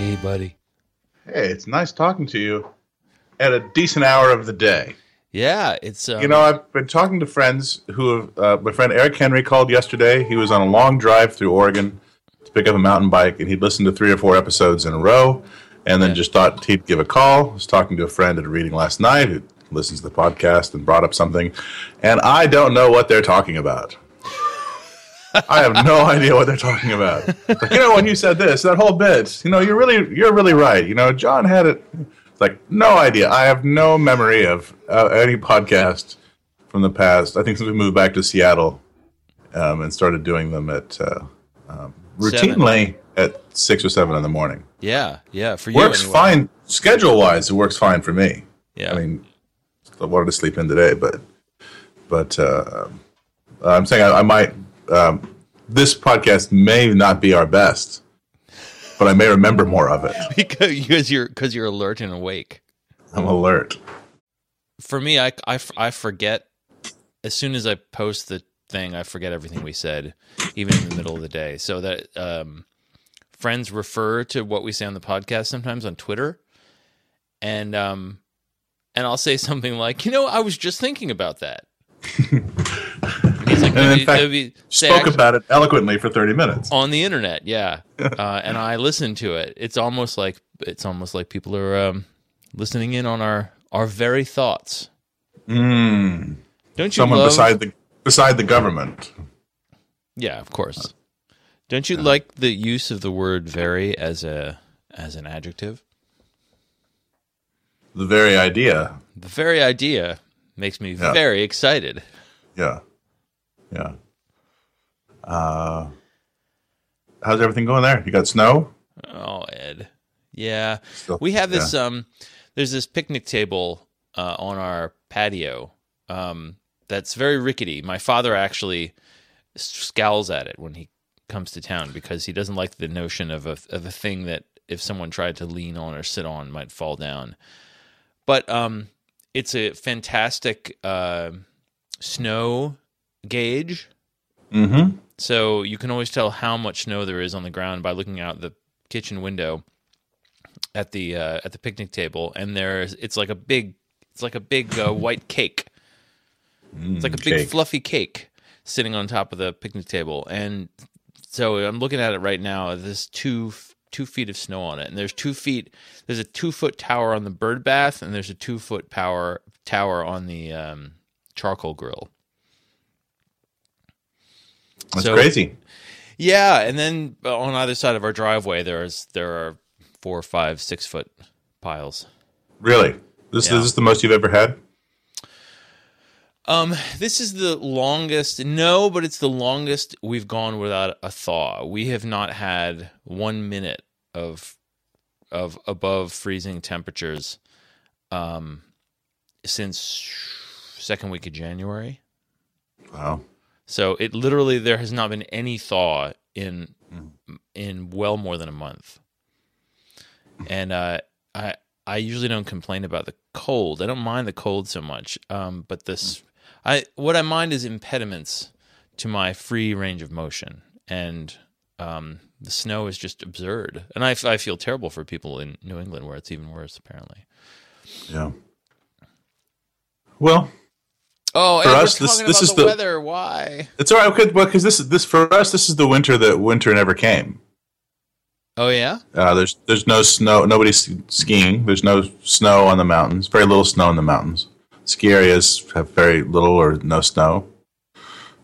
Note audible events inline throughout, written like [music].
Hey, buddy. Hey, it's nice talking to you at a decent hour of the day. Yeah, it's um, You know, I've been talking to friends who have. Uh, my friend Eric Henry called yesterday. He was on a long drive through Oregon to pick up a mountain bike, and he'd listened to three or four episodes in a row, and then Yeah. just thought he'd give a call. I was talking to a friend at a reading last night who listens to the podcast and brought up something, and I don't know what they're talking about. [laughs] I have no idea what they're talking about. Like, you know, when you said this, that whole bit, you know, you're really, you're really right. You know, John had it. It's like no idea. I have no memory of uh, any podcast from the past. I think since we moved back to Seattle um, and started doing them at uh, um, Seven. routinely at six or seven in the morning. yeah, yeah. For you, Works anyway. fine schedule wise. It works fine for me. Yeah, I mean, I wanted to sleep in today, but but uh, I'm saying I, I might. Um, this podcast may not be our best, but I may remember more of it. [laughs] because you're because you're alert and awake. I'm alert. For me, I I forget as soon as I post the thing. I forget everything we said, even in the middle of the day. So that um, friends refer to what we say on the podcast sometimes on Twitter, and um, and I'll say [laughs] something like, you know, I was just thinking about that. [laughs] And like, And in fact, maybe Spoke actually- about it eloquently for 30 minutes. on the internet yeah. Uh, and i listened to it. It's almost like it's almost like people are um, listening in on our our very thoughts. Mm, don't you someone love beside the beside the government. yeah of course. Don't you like the use of the word very as a as an adjective? The very idea. the very idea makes me Yeah. very excited. Yeah, yeah. Uh, how's everything going there? You got snow? oh ed yeah Still- we have this um there's this picnic table uh, on our patio um that's very rickety my father actually scowls at it when he comes to town because he doesn't like the notion of a of a thing that if someone tried to lean on or sit on might fall down but um it's a fantastic uh, snow gauge Mm-hmm. so you can always tell how much snow there is on the ground by looking out the kitchen window at the uh, at the picnic table, and there's it's like a big it's like a big uh, white cake. It's like a big cake. fluffy cake sitting on top of the picnic table, and so I'm looking at it right now. There's two two feet of snow on it, and there's two feet. There's a two foot tower on the bird bath, and there's a two foot power tower on the um, charcoal grill. That's So- crazy. Yeah, and then on either side of our driveway, there's there are four, five, six foot piles. Really? This, Yeah. this is the most you've ever had? Um, this is the longest. No, but it's the longest we've gone without a thaw. We have not had one minute of of above freezing temperatures, um, since second week of January. Wow. So it literally there has not been any thaw in in well more than a month. And uh, I I usually don't complain about the cold. I don't mind the cold so much. Um, but this I what I mind is impediments to my free range of motion. And um, the snow is just absurd. And I, I feel terrible for people in New England where it's even worse apparently. Yeah. Well, Oh, For and us, this- talking this about is the, the- weather. Why? it's all right. Okay, well, because this is this for us. This is the winter that winter never came. Oh yeah. Uh, there's there's no snow. Nobody's skiing. There's no snow on the mountains. Very little snow in the mountains. Ski areas have very little or no snow.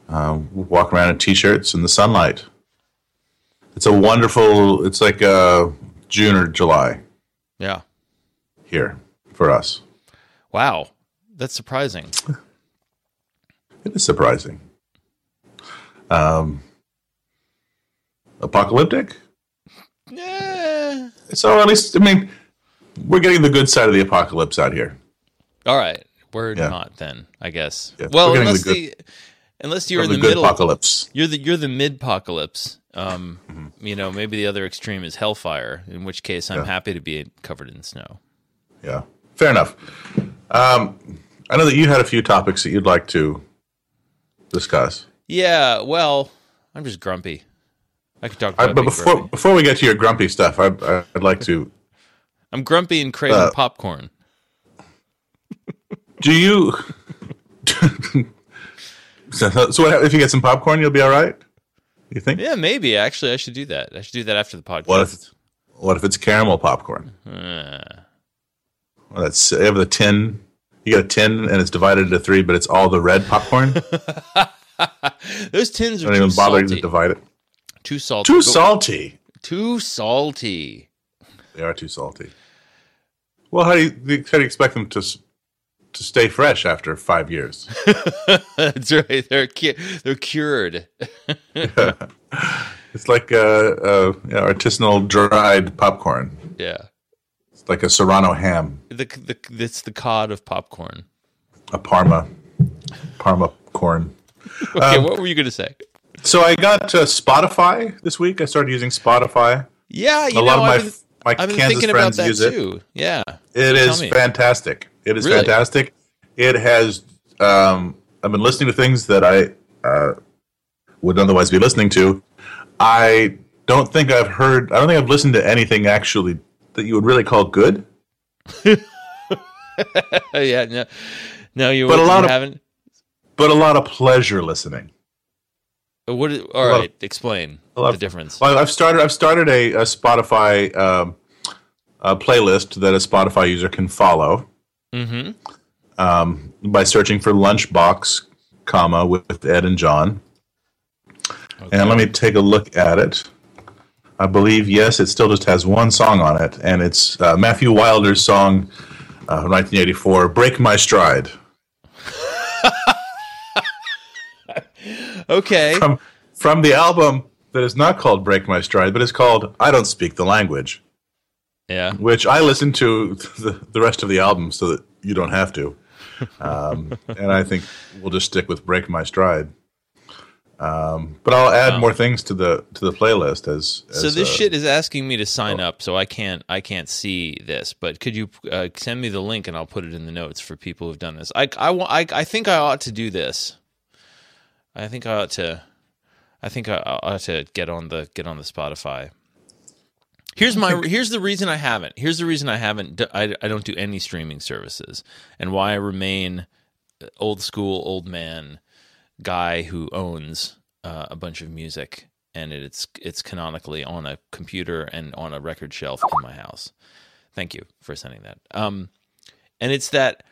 Uh, walk around in t-shirts in the sunlight. It's a wonderful. It's like uh, June or July Yeah. here for us. Wow, that's surprising. [laughs] It is surprising. Um, apocalyptic. Yeah. So at least I mean, we're getting the good side of the apocalypse out here. All right, we're Yeah. not then. I guess. Yeah, well, unless the the, unless you're in the, the, good middle, apocalypse. you're the you're the mid apocalypse. Um, Mm-hmm. you know, maybe the other extreme is hellfire. In which case, I'm Yeah. happy to be covered in snow. Yeah, fair enough. Um, I know that you had a few topics that you'd like to discuss. Yeah. Well, I'm just grumpy. I could talk I, about. but being before grumpy. before we get to your grumpy stuff, I, I'd like to. [laughs] I'm grumpy and craving Uh, popcorn. Do you? [laughs] so, so what, if you get some popcorn, you'll be all right. You think? Yeah, maybe actually I should do that. I should do that after the podcast. What if? What if it's caramel popcorn? Uh, Well, that's you have the tin. You got a tin, and it's divided into three, but it's all the red popcorn. [laughs] those tins are Don't too even bother to salty. divide it. Too salty. Too Go- salty. Too salty. They are too salty. Well, how do you how do you expect them to to stay fresh after five years? [laughs] That's right. They're cu- they're cured. [laughs] It's like uh, uh, artisanal dried popcorn. yeah. Like a serrano ham, The the it's the cod of popcorn. a parma, parma corn. [laughs] Okay, Um, what were you gonna say? So I got uh, Spotify this week. I started using Spotify. Yeah, you a know, lot of my I've been, my Kansas friends use it. too. Yeah. It is fantastic. It is Really? fantastic. It has. Um, I've been listening to things that I uh, would otherwise be listening to. I don't think I've heard. I don't think I've listened to anything actually that you would really call good. [laughs] yeah. No, no, you, But a lot of- haven't. But a lot of pleasure listening. What? is- All right, explain a lot the of- difference. Well, I've started. I've started a, a Spotify um, a playlist that a Spotify user can follow Mm-hmm. um, by searching for Lunchbox, comma with Ed and John. And let me take a look at it. I believe yes, it still just has one song on it, and it's uh, Matthew Wilder's song, uh, 1984, "Break My Stride." [laughs] Okay. from from the album that is not called "Break My Stride," but it's called "I Don't Speak the Language." Yeah. which I listened to the, the rest of the album so that you don't have to. Um, [laughs] and I think we'll just stick with "Break My Stride." Um, but I'll add more things to the to the playlist as. So this uh, shit is asking me to sign up, so I can't I can't see this. But could you uh, send me the link and I'll put it in the notes for people who've done this. I I, wa- I, I think I ought to do this. I think I ought to. I think I ought to get on the get on the Spotify. Here's my here's the reason I haven't. Here's the reason I haven't. I I don't do any streaming services, and why I remain old school old man guy who owns uh, a bunch of music, and it's it's canonically on a computer and on a record shelf in my house. Thank you for sending that. Um, and it's that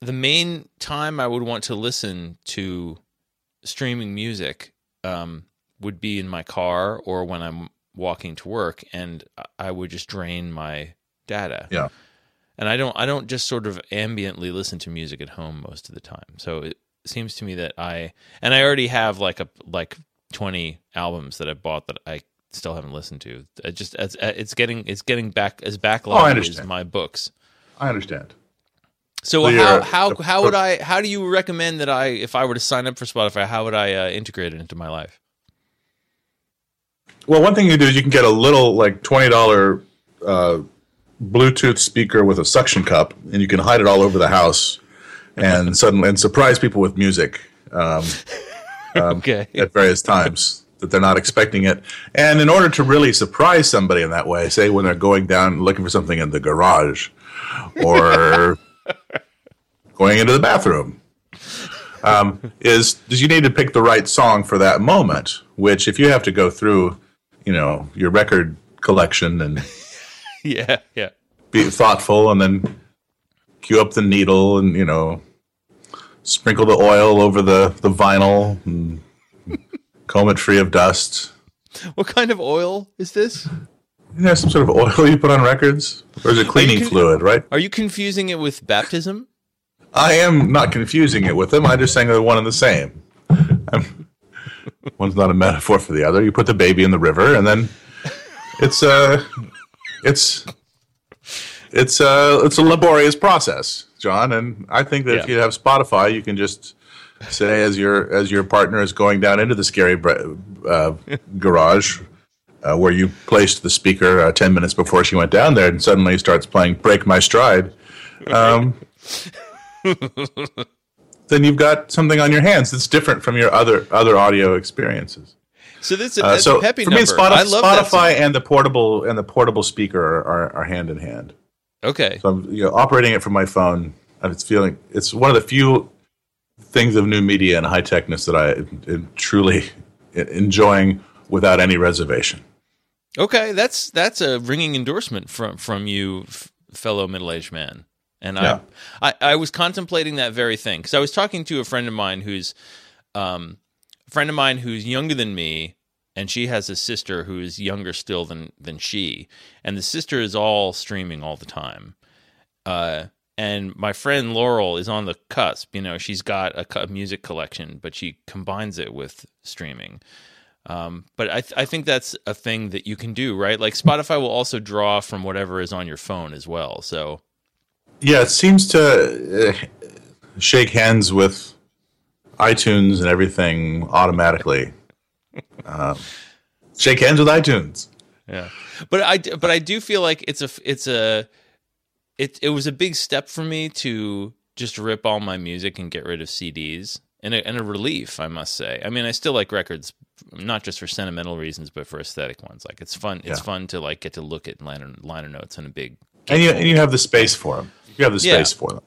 the main time I would want to listen to streaming music um, would be in my car or when I'm walking to work, and I would just drain my data. Yeah. And I don't I don't just sort of ambiently listen to music at home most of the time. So it seems to me that I and I already have like a like 20 albums that I bought that I still haven't listened to. It just it's, it's getting it's getting back as Oh, I as my books. I understand. So So how how how would I how do you recommend that I if I were to sign up for Spotify how would I uh, integrate it into my life? Well, one thing you do is you can get a little like twenty dollar uh, Bluetooth speaker with a suction cup, and you can hide it all over the house, and [laughs] suddenly and surprise people with music. [laughs] Um, Okay. at various times that they're not expecting it. And in order to really surprise somebody in that way, say when they're going down looking for something in the garage or [laughs] going into the bathroom, um, is is you need to pick the right song for that moment. Which, if you have to go through, you know, your record collection and yeah, yeah. be thoughtful, and then cue up the needle and you know sprinkle the oil over the the vinyl and [laughs] comb it free of dust. What kind of oil is this? Know, some sort of oil you put on records, or is it cleaning con- fluid? Right? Are you confusing it with baptism? I am not confusing it with them. I'm just saying they're one and the same. I'm, one's not a metaphor for the other. You put the baby in the river, and then it's a it's it's a it's a laborious process, John. And I think that if you have Spotify, you can just say as your as your partner is going down into the scary uh, [laughs] garage. Uh, where you placed the speaker uh, 10 minutes before she went down there and suddenly starts playing Break My Stride. Um, [laughs] then you've got something on your hands that's different from your other other audio experiences. So this is Uh, so a peppy for number. me, Spotify, I love that Spotify and the portable and the portable speaker are, are, are hand in hand. Okay. So I'm you know, operating it from my phone, and it's feeling it's one of the few things of new media and high techness that I am truly enjoying without any reservation. Okay, that's that's a ringing endorsement from from you, f- fellow middle aged man. And Yeah. I, I I was contemplating that very thing because I was talking to a friend of mine who's, um, a friend of mine who's younger than me, and she has a sister who is younger still than than she, and the sister is all streaming all the time. Uh, and my friend Laurel is on the cusp. You know, she's got a music collection, but she combines it with streaming. Um, but I, th- I think that's a thing that you can do, right? Like Spotify will also draw from whatever is on your phone as well. So Yeah, it seems to uh, shake hands with iTunes and everything automatically. Um, shake hands with iTunes. yeah, but I but I do feel like it's a it's a it it was a big step for me to just rip all my music and get rid of CDs. And a, and a relief, I must say. I mean, I still like records, not just for sentimental reasons, but for aesthetic ones. Like it's fun. It's Yeah. fun to like get to look at liner liner notes on a big And you, and you have the space for them. You have the Yeah. space for them.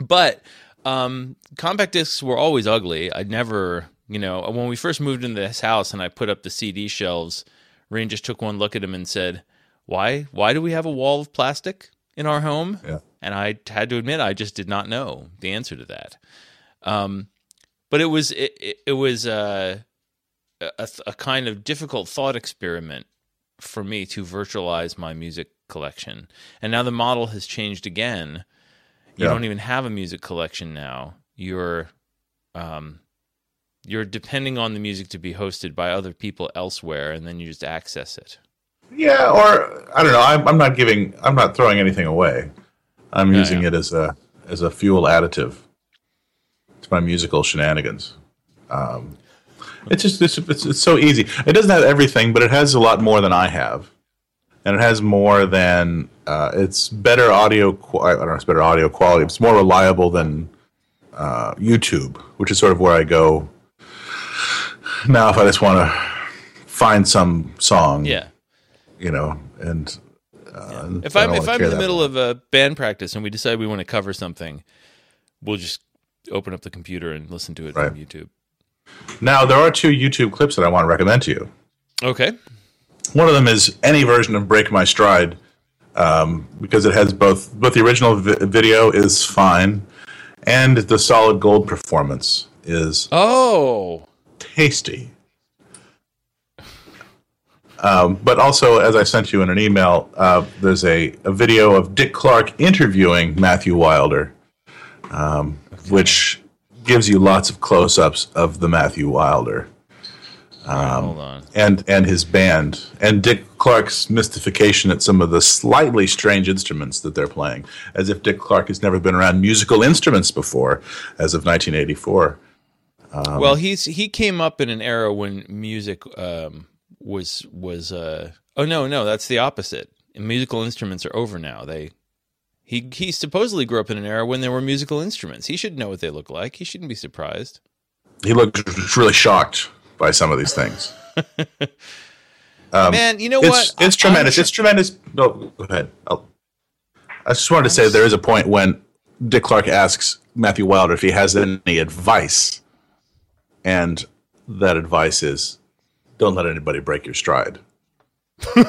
But um, compact discs were always ugly. I never, you know, when we first moved into this house and I put up the CD shelves, Rain just took one look at them and said, "Why? Why do we have a wall of plastic in our home?" Yeah. And I had to admit, I just did not know the answer to that. Um, but it was it, it, it was uh, a, a kind of difficult thought experiment for me to virtualize my music collection. And now the model has changed again. You Yeah. don't even have a music collection now. You're um, you're depending on the music to be hosted by other people elsewhere, and then you just access it. Yeah, or I don't know. I'm, I'm not giving. I'm not throwing anything away. I'm Yeah, using yeah. it as a as a fuel additive to my musical shenanigans. Um, it's just it's, it's it's so easy. It doesn't have everything, but it has a lot more than I have, and it has more than uh, it's better audio. qu- I don't know. It's better audio quality. It's more reliable than uh, YouTube, which is sort of where I go now if I just want to find some song Yeah. you know, and uh, If I I'm if I'm in the middle of a band practice and we decide we want to cover something, we'll just open up the computer and listen to it Right. from YouTube. now there are two YouTube clips that I want to recommend to you. Okay. One of them is any version of "Break My Stride" um, because it has both both the original vi- video is fine, and the solid gold performance is Oh. Tasty. Um, but also, as I sent you in an email, uh, there's a, a video of Dick Clark interviewing Matthew Wilder, um, which gives you lots of close ups of the Matthew Wilder hold on. and, and his band, and Dick Clark's mystification at some of the slightly strange instruments that they're playing, as if Dick Clark has never been around musical instruments before, as of 1984. Um, well, he's he came up in an era when music um, was was uh, oh no no that's the opposite. Musical instruments are over now. They he he supposedly grew up in an era when there were musical instruments. He should know what they look like. He shouldn't be surprised. He looked really shocked by some of these things. [laughs] Man, you know It's what? it's I- tremendous. It's tremendous. No, go ahead. I'll, I just wanted to say there is a point when Dick Clark asks Matthew Wilder if he has any advice, and that advice is, "Don't let anybody break your stride." [laughs]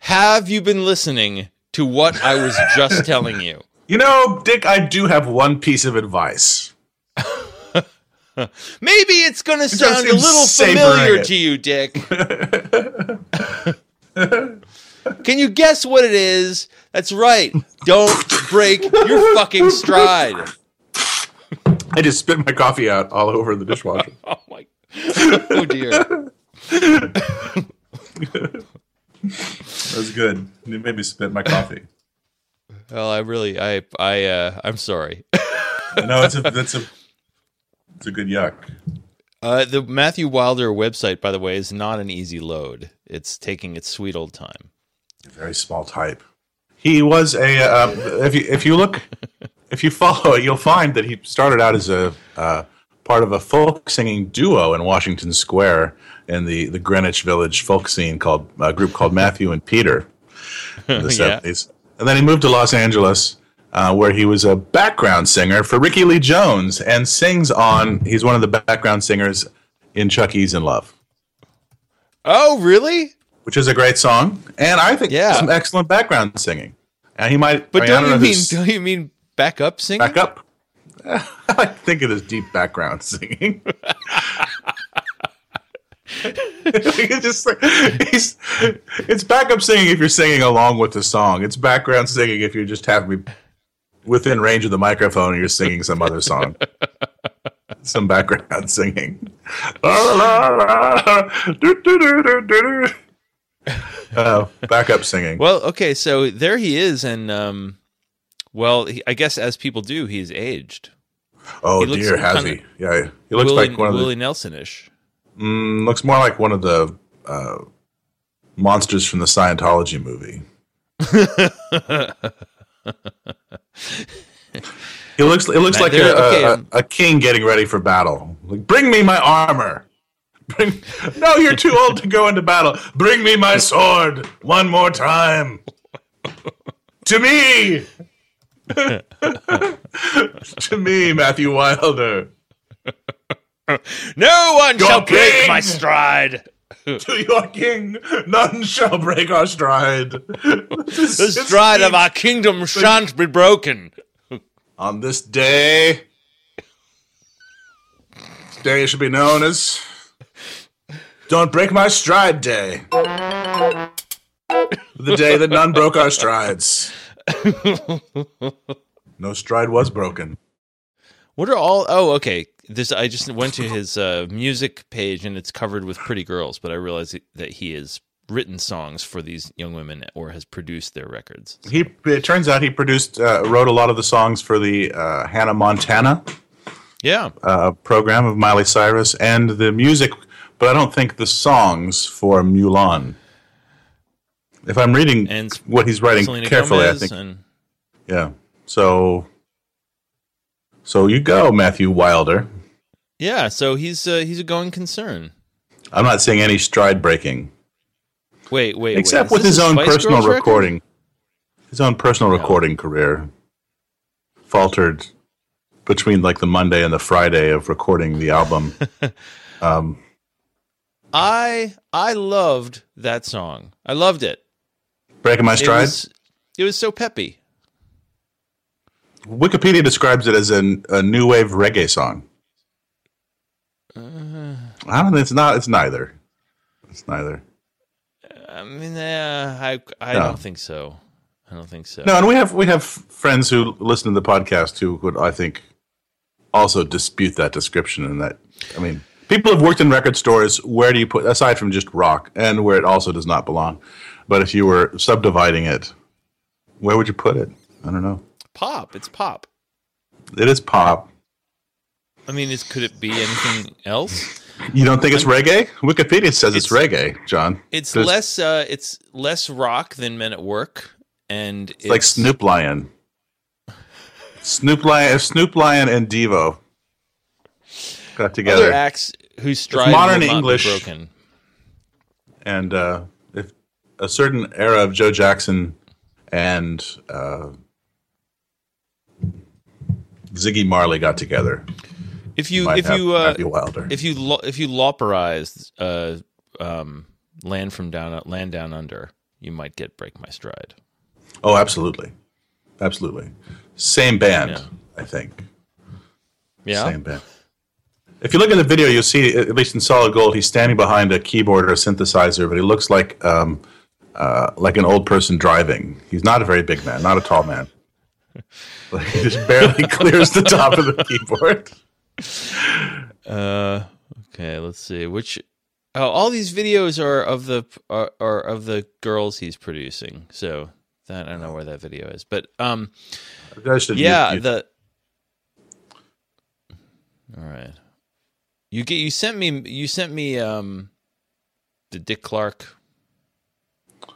Have you been listening to what I was just telling you? [laughs] You know, Dick, I do have one piece of advice. [laughs] Maybe it's going to sound a little familiar it. to you, Dick. Can you guess what it is? That's right. Don't break your fucking stride. I just spit my coffee out all over the dishwasher. [laughs] Oh my. Oh dear. that was good. It made me spit my coffee. Well, I really, I, I, uh, I'm sorry. [laughs] no, it's a that's a it's a good yuck. Uh, the Matthew Wilder website, by the way, is not an easy load. It's taking its sweet old time. Very small type. He was a. Uh, if you if you look, if you follow it, you'll find that he started out as a uh, part of a folk singing duo in Washington Square in the, the Greenwich Village folk scene called a group called Matthew and Peter in the [laughs] Yeah. 70s. And then he moved to Los Angeles, uh, where he was a background singer for Rickie Lee Jones and sings on, he's one of the background singers in Chuck E's in Love, Oh, really? which is a great song. And I think Yeah. some excellent background singing. And he might, But I mean, I don't, you mean don't you mean back up singing? back up. [laughs] I think it is deep background singing. it's [laughs] just like, he's, it's backup singing if you're singing along with the song. It's background singing if you just have me within range of the microphone and you're singing some other song. some background singing. Uh, backup singing. Well, okay, so there he is, and um, well, he, I guess as people do, he's aged. oh he dear, has he? Yeah, he looks Willie, like one of the Willie Nelson-ish. Mm, looks more like one of the uh, monsters from the Scientology movie. [laughs] he looks. It looks like a, okay, a, um, a king getting ready for battle. Like, bring me my armor. Bring. No, you're too old to go into battle. Bring me my sword one more time. [laughs] to me. [laughs] to me, Matthew Wilder. No one Your shall break my stride. [laughs] to your king, none shall break our stride. [laughs] The stride of our kingdom shan't be broken. on this day. This day should be known as Don't Break My Stride Day. The day that none broke our strides. [laughs] No stride was broken. What are all? Oh, okay. This I just went to his uh, music page and it's covered with pretty girls, but I realized that he has written songs for these young women or has produced their records. He it turns out he produced uh, wrote a lot of the songs for the uh, Hannah Montana Yeah, uh, program of Miley Cyrus and the music, but I don't think the songs for Mulan. If I'm reading and what he's writing Selena carefully, Gomez I think and yeah. So, so you go, Matthew Wilder. yeah. So he's uh, he's a going concern. I'm not seeing any stride breaking, Wait, wait, except wait. with his own Spice personal Girls record? recording. His own personal recording career faltered between like the Monday and the Friday of recording the album. [laughs] I I loved that song. I loved it. Breaking my It stride. was, it was so peppy. Wikipedia describes it as a, a new wave reggae song. Uh. I don't think it's not. It's neither. It's neither. I mean, uh, I I No. don't think so. I don't think so. No, and we have we have friends who listen to the podcast who would I think also dispute that description and that I mean people have worked in record stores where do you put aside from just rock and where it also does not belong. But if you were subdividing it, where would you put it? I don't know. Pop. It's pop. It is pop. I mean, is could it be anything else? You don't think it's reggae? Wikipedia says it's, It's- reggae, John. It's There's- less. Uh, it's less rock than Men at Work, and it's, It's like Snoop Lion. Snoop Lion, Snoop Lion and Devo got together. Other acts whose stride modern will not be English- broken. and uh, a certain era of Joe Jackson and uh, Ziggy Marley got together, If you might if have you uh, Matthew Wilder. if you lo- if you uh, um, land from down land down under, you might get break my stride. oh, absolutely, absolutely, same band, Yeah. I think. Yeah. Same band. If you look at the video, you'll see, at least in Solid Gold, he's standing behind a keyboard or a synthesizer, but he looks like um, uh, like an old person driving. He's not a very big man, not a tall man. [laughs] Like, he just barely [laughs] clears the top of the keyboard. [laughs] Uh, okay, let's see which. Oh, all these videos are of the are, are of the girls he's producing. So that I don't know where that video is, but um, yeah, you- the. All right, you get you sent me you sent me um, the Dick Clark,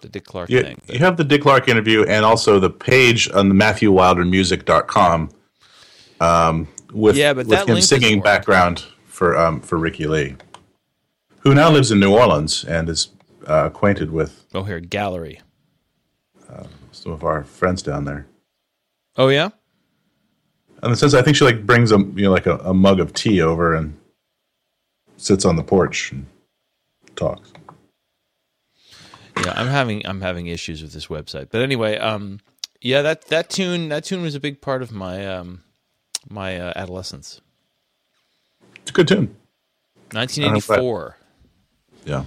the Dick Clark you, thing. you have the Dick Clark interview and also the page on the matthew MatthewWilderMusic.com, um, with Yeah, but with him singing background for um, for Rickie Lee, who now lives in New Orleans and is uh, acquainted with Oh, here, gallery. some of our friends down there. Oh yeah. And it says I think she like brings a you know like a, a mug of tea over and sits on the porch and talks. Yeah, I'm having I'm having issues with this website. But anyway, um, yeah, that that tune that tune was a big part of my um, my uh, adolescence. It's a good tune. 1984, Yeah.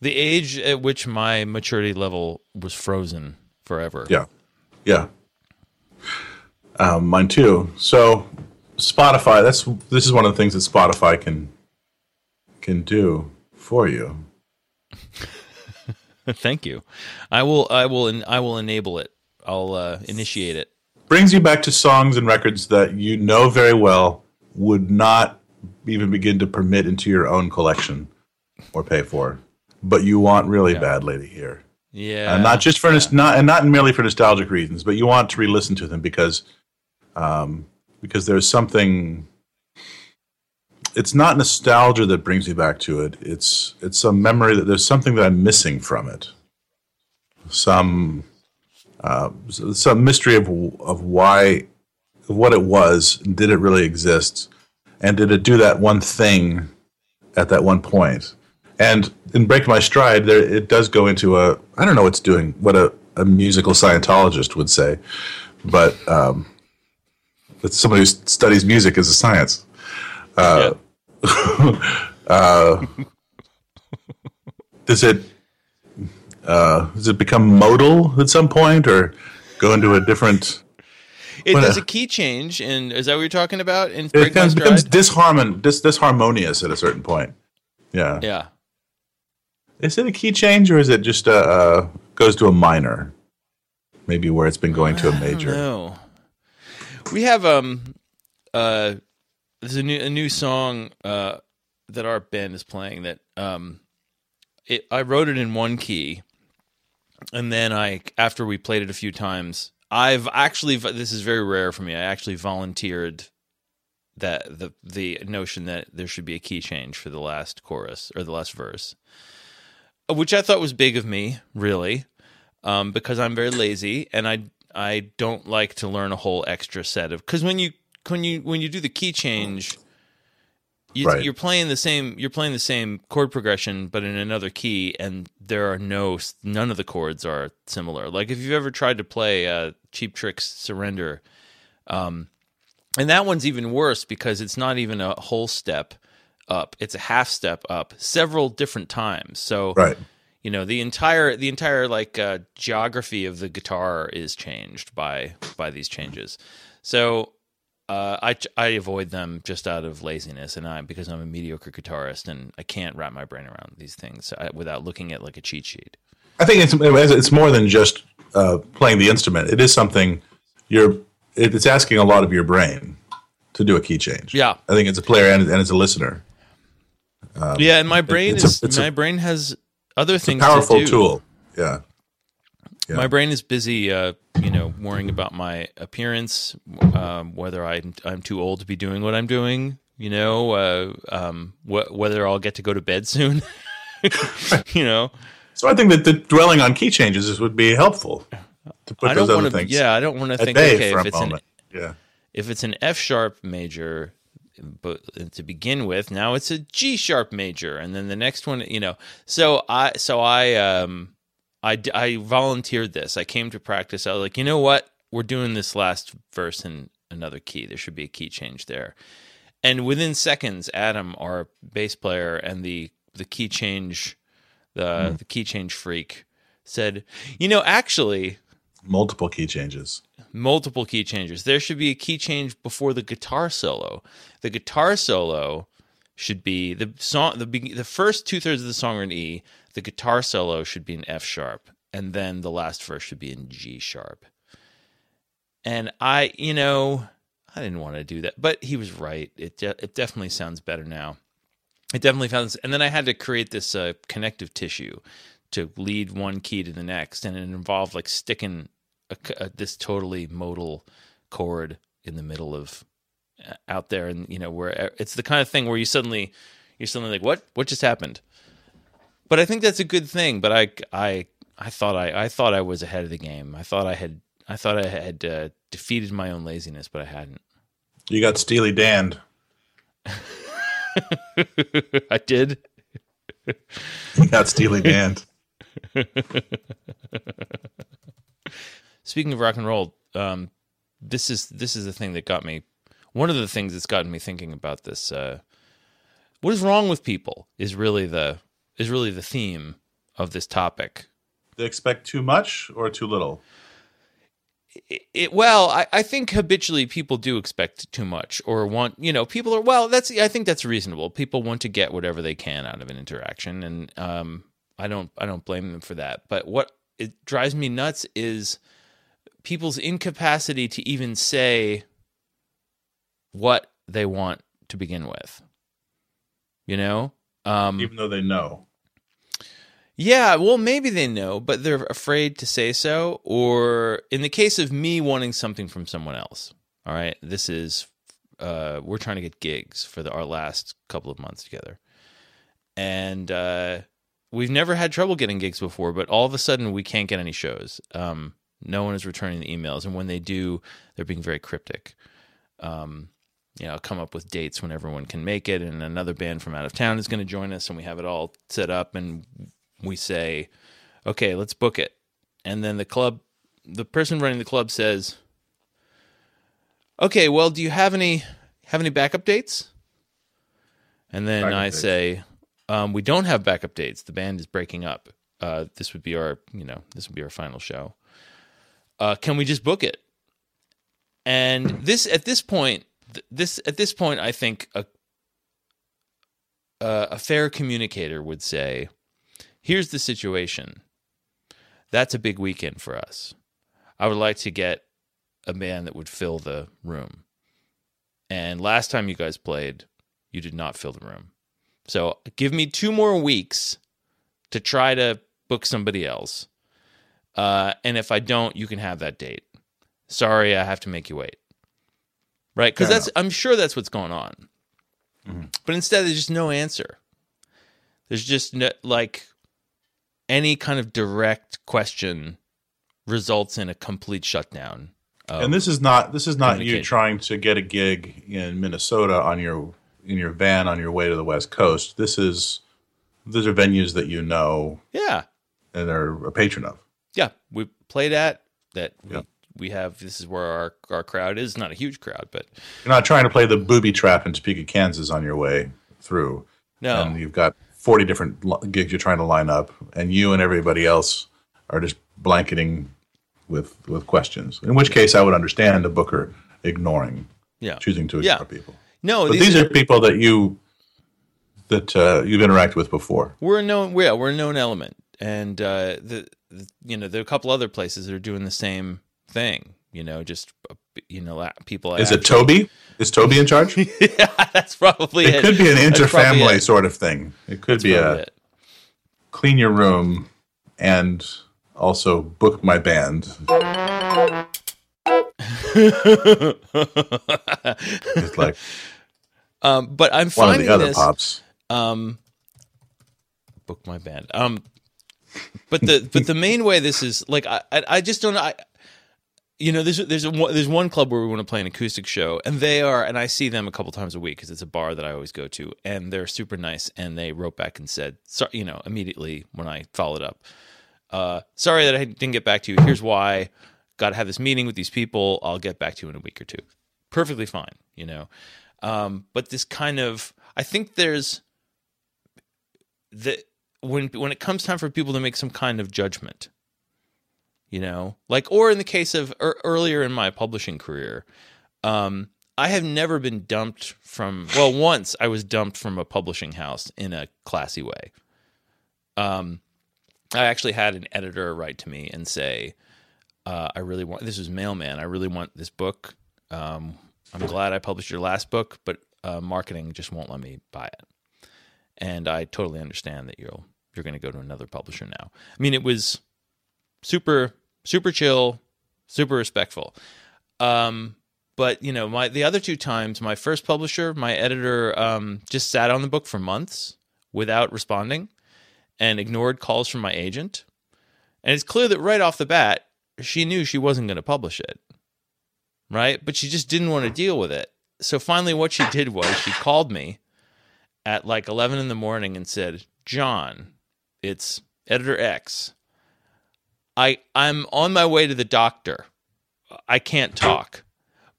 the age at which my maturity level was frozen forever. Yeah. Yeah. Um, mine too. So Spotify, that's this is one of the things that Spotify can can do for you. [laughs] [laughs] Thank you. I will I will I will enable it. I'll uh, initiate it. Brings you back to songs and records that you know very well would not even begin to permit into your own collection or pay for, but you want really Yeah. badly to hear. Yeah. uh, not just for nos- not and not merely for nostalgic reasons, but you want to re-listen to them because, um, because there's something. It's not nostalgia that brings me back to it. It's it's a memory that there's something that I'm missing from it. Some, uh, some mystery of of why, of what it was. Did it really exist, and did it do that one thing at that one point? And in Break My Stride, there it does go into a I don't know what's doing what a, a musical Scientologist would say, but um, somebody who studies music as a science. Yeah. [laughs] Does it uh, does it become modal at some point, or go into a different? It does a- a key change, and is that what you're talking about? In It becomes, becomes disharmon dis, disharmonious at a certain point. Yeah. Yeah. Is it a key change, or is it just a, uh goes to a minor? Maybe where it's been going to a major. No. We have um uh there's a new a new song uh that our band is playing that um it I wrote it in one key and then I after we played it a few times I've actually this is very rare for me I actually volunteered that the the notion that there should be a key change for the last chorus or the last verse which I thought was big of me really um, because I'm very lazy and I I don't like to learn a whole extra set of because when you when you when you do the key change, you, Right. you're playing the same you're playing the same chord progression but in another key and there are no none of the chords are similar. Like if you've ever tried to play uh, Cheap Trick's Surrender, um, and that one's even worse because it's not even a whole step up; it's a half step up several different times. So Right. you know the entire the entire like uh, geography of the guitar is changed by by these changes so uh, I I avoid them just out of laziness and I because I'm a mediocre guitarist and I can't wrap my brain around these things without looking at like a cheat sheet. I think it's it's more than just uh, playing the instrument. It is something you're. It's asking a lot of your brain to do a key change. Yeah. I think it's a player and, and as a listener, yeah, and my brain it's a- is a- my brain has other things powerful to do. tool. Yeah. Yeah. My brain is busy, uh, you know, worrying about my appearance, um, whether I'm I'm too old to be doing what I'm doing, you know, uh, um, wh- whether I'll get to go to bed soon, [laughs] you know. So I think that the dwelling on key changes is- would be helpful to put I those don't other want to. things Yeah, I don't want to think. Okay, if it's an yeah. if it's an F sharp major, but to begin with, now it's a G sharp major, and then the next one, you know. So I, so I, um, I, I volunteered this. I came to practice. I was like, you know what, we're doing this last verse in another key. There should be a key change there. And within seconds, Adam, our bass player, and the the key change, the mm-hmm. the key change freak, said, you know, actually, Multiple key changes. multiple key changes. There should be a key change before the guitar solo. The guitar solo should be the song. The the first two thirds of the song are in E. The guitar solo should be in F sharp, and then the last verse should be in G sharp. And I, you know, I didn't want to do that, but he was right. It de- it definitely sounds better now. It definitely sounds. And then I had to create this uh, connective tissue to lead one key to the next, and it involved like sticking a, a- this totally modal chord in the middle of uh, out there, and you know where it's the kind of thing where you suddenly you're suddenly like, what what just happened? But I think that's a good thing. But I I I thought I I thought I was ahead of the game. I thought I had I thought I had uh, defeated my own laziness, but I hadn't. You got Steely Dan. [laughs] I did. You got Steely Dan. [laughs] Speaking of rock and roll, um, this is this is the thing that got me. One of the things that's gotten me thinking about this. Uh, what is wrong with people is really the is really the theme of this topic. They expect too much or too little. It, it, well, I, I think habitually people do expect too much or want, you know, people are, well, that's, I think that's reasonable. People want to get whatever they can out of an interaction. And, um, I don't, I don't blame them for that. But what it drives me nuts is people's incapacity to even say what they want to begin with. You know? Um, even though they know. Yeah, well, maybe they know, but they're afraid to say so. Or in the case of me wanting something from someone else, all right, this is uh, we're trying to get gigs for the, our last couple of months together, and uh, we've never had trouble getting gigs before. But all of a sudden, we can't get any shows. Um, no one is returning the emails, and when they do, they're being very cryptic. Um, you know, come up with dates when everyone can make it, and another band from out of town is going to join us, and we have it all set up, and we say, okay, let's book it. And then the club, the person running the club says, okay, well, do you have any have any backup dates? And then backup I dates. say, um, we don't have backup dates. The band is breaking up. Uh, this would be our, you know, this would be our final show. Uh, can we just book it? And [clears throat] this, at this point, this at this point, I think a a fair communicator would say, Here's the situation. That's a big weekend for us. I would like to get a band that would fill the room. And last time you guys played, you did not fill the room. So give me two more weeks to try to book somebody else. Uh, and if I don't, you can have that date. Sorry, I have to make you wait. Right? Because that's I'm sure that's what's going on. Mm-hmm. But instead, there's just no answer. There's just no, like any kind of direct question results in a complete shutdown. And this is not this is not you trying to get a gig in Minnesota on your in your van on your way to the West Coast. This is these are venues that you know. Yeah. And are a patron of. Yeah, we played at that. We, we have this is where our our crowd is. Not a huge crowd, but you're not trying to play the booby trap in Topeka, Kansas, on your way through. No, and you've got 40 different gigs you're trying to line up, and you and everybody else are just blanketing with with questions. In which case, I would understand a booker ignoring, yeah, choosing to ignore yeah. people. No, but these, these are, are, people that you that uh, you've interacted with before. We're a known, yeah, we're a known element, and uh, the, the you know there are a couple other places that are doing the same thing. You know, just you know, people. Is it Toby? Is Toby in charge? [laughs] yeah, that's probably it. It could be an interfamily sort of thing. It could that's be a it. clean your room and also book my band. it's like, [laughs] um, but I'm one finding of the other this, pops. Um, book my band. Um, but the but the main way this is like I I, I just don't I you know, there's there's a, there's one club where we want to play an acoustic show, and they are, and I see them a couple times a week because it's a bar that I always go to, and they're super nice, and they wrote back and said, sorry, you know, immediately when I followed up, uh, sorry that I didn't get back to you. Here's why. Got to have this meeting with these people. I'll get back to you in a week or two. Perfectly fine, you know. Um, but this kind of, I think there's the when when it comes time for people to make some kind of judgment you know? Like or in the case of er, earlier in my publishing career um, i have never been dumped from well once i was dumped from a publishing house in a classy way. Um, i actually had an editor write to me and say uh, i really want this was mailman i really want this book. Um, i'm glad i published your last book but uh, marketing just won't let me buy it. And i totally understand that you'll you're going to go to another publisher now. I mean it was super super chill, super respectful. Um, but you know, my the other two times, my first publisher, my editor, um, just sat on the book for months without responding, and ignored calls from my agent. And it's clear that right off the bat, she knew she wasn't going to publish it, right? But she just didn't want to deal with it. So finally, what she did was she called me at like eleven in the morning and said, "John, it's editor X." I I'm on my way to the doctor. I can't talk.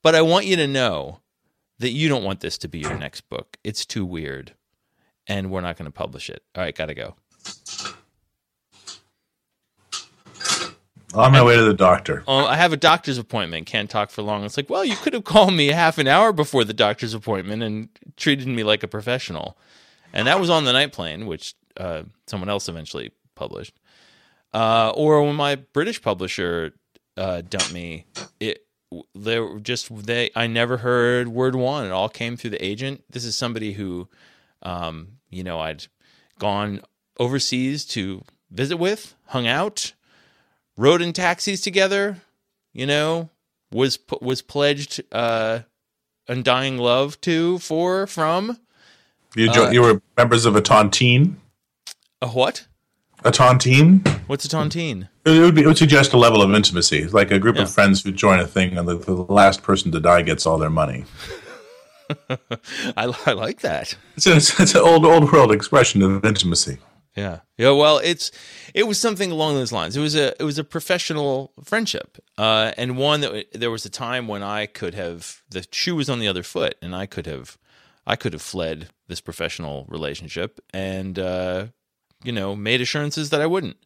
But I want you to know that you don't want this to be your next book. It's too weird. And we're not going to publish it. All right, got to go. On my way to the doctor. Oh, I have a doctor's appointment. Can't talk for long. It's like, well, you could have called me half an hour before the doctor's appointment and treated me like a professional. And that was on the night plane, which uh, someone else eventually published. Uh, or when my British publisher uh, dumped me, it they were just they I never heard word one. It all came through the agent. This is somebody who, um, you know, I'd gone overseas to visit with, hung out, rode in taxis together. You know, was was pledged uh, undying love to for from You jo- Uh, you were members of a tontine. a what? A tontine. What's a tontine? It would be. It would suggest a level of intimacy, It's like a group Yeah. of friends who join a thing, and the, the last person to die gets all their money. [laughs] I, I like that. It's, a, it's, it's an old old world expression of intimacy. Yeah. Yeah. Well, it's it was something along those lines. It was a it was a professional friendship, uh, and one that there was a time when I could have the shoe was on the other foot, and I could have I could have fled this professional relationship and uh, you know made assurances that I wouldn't.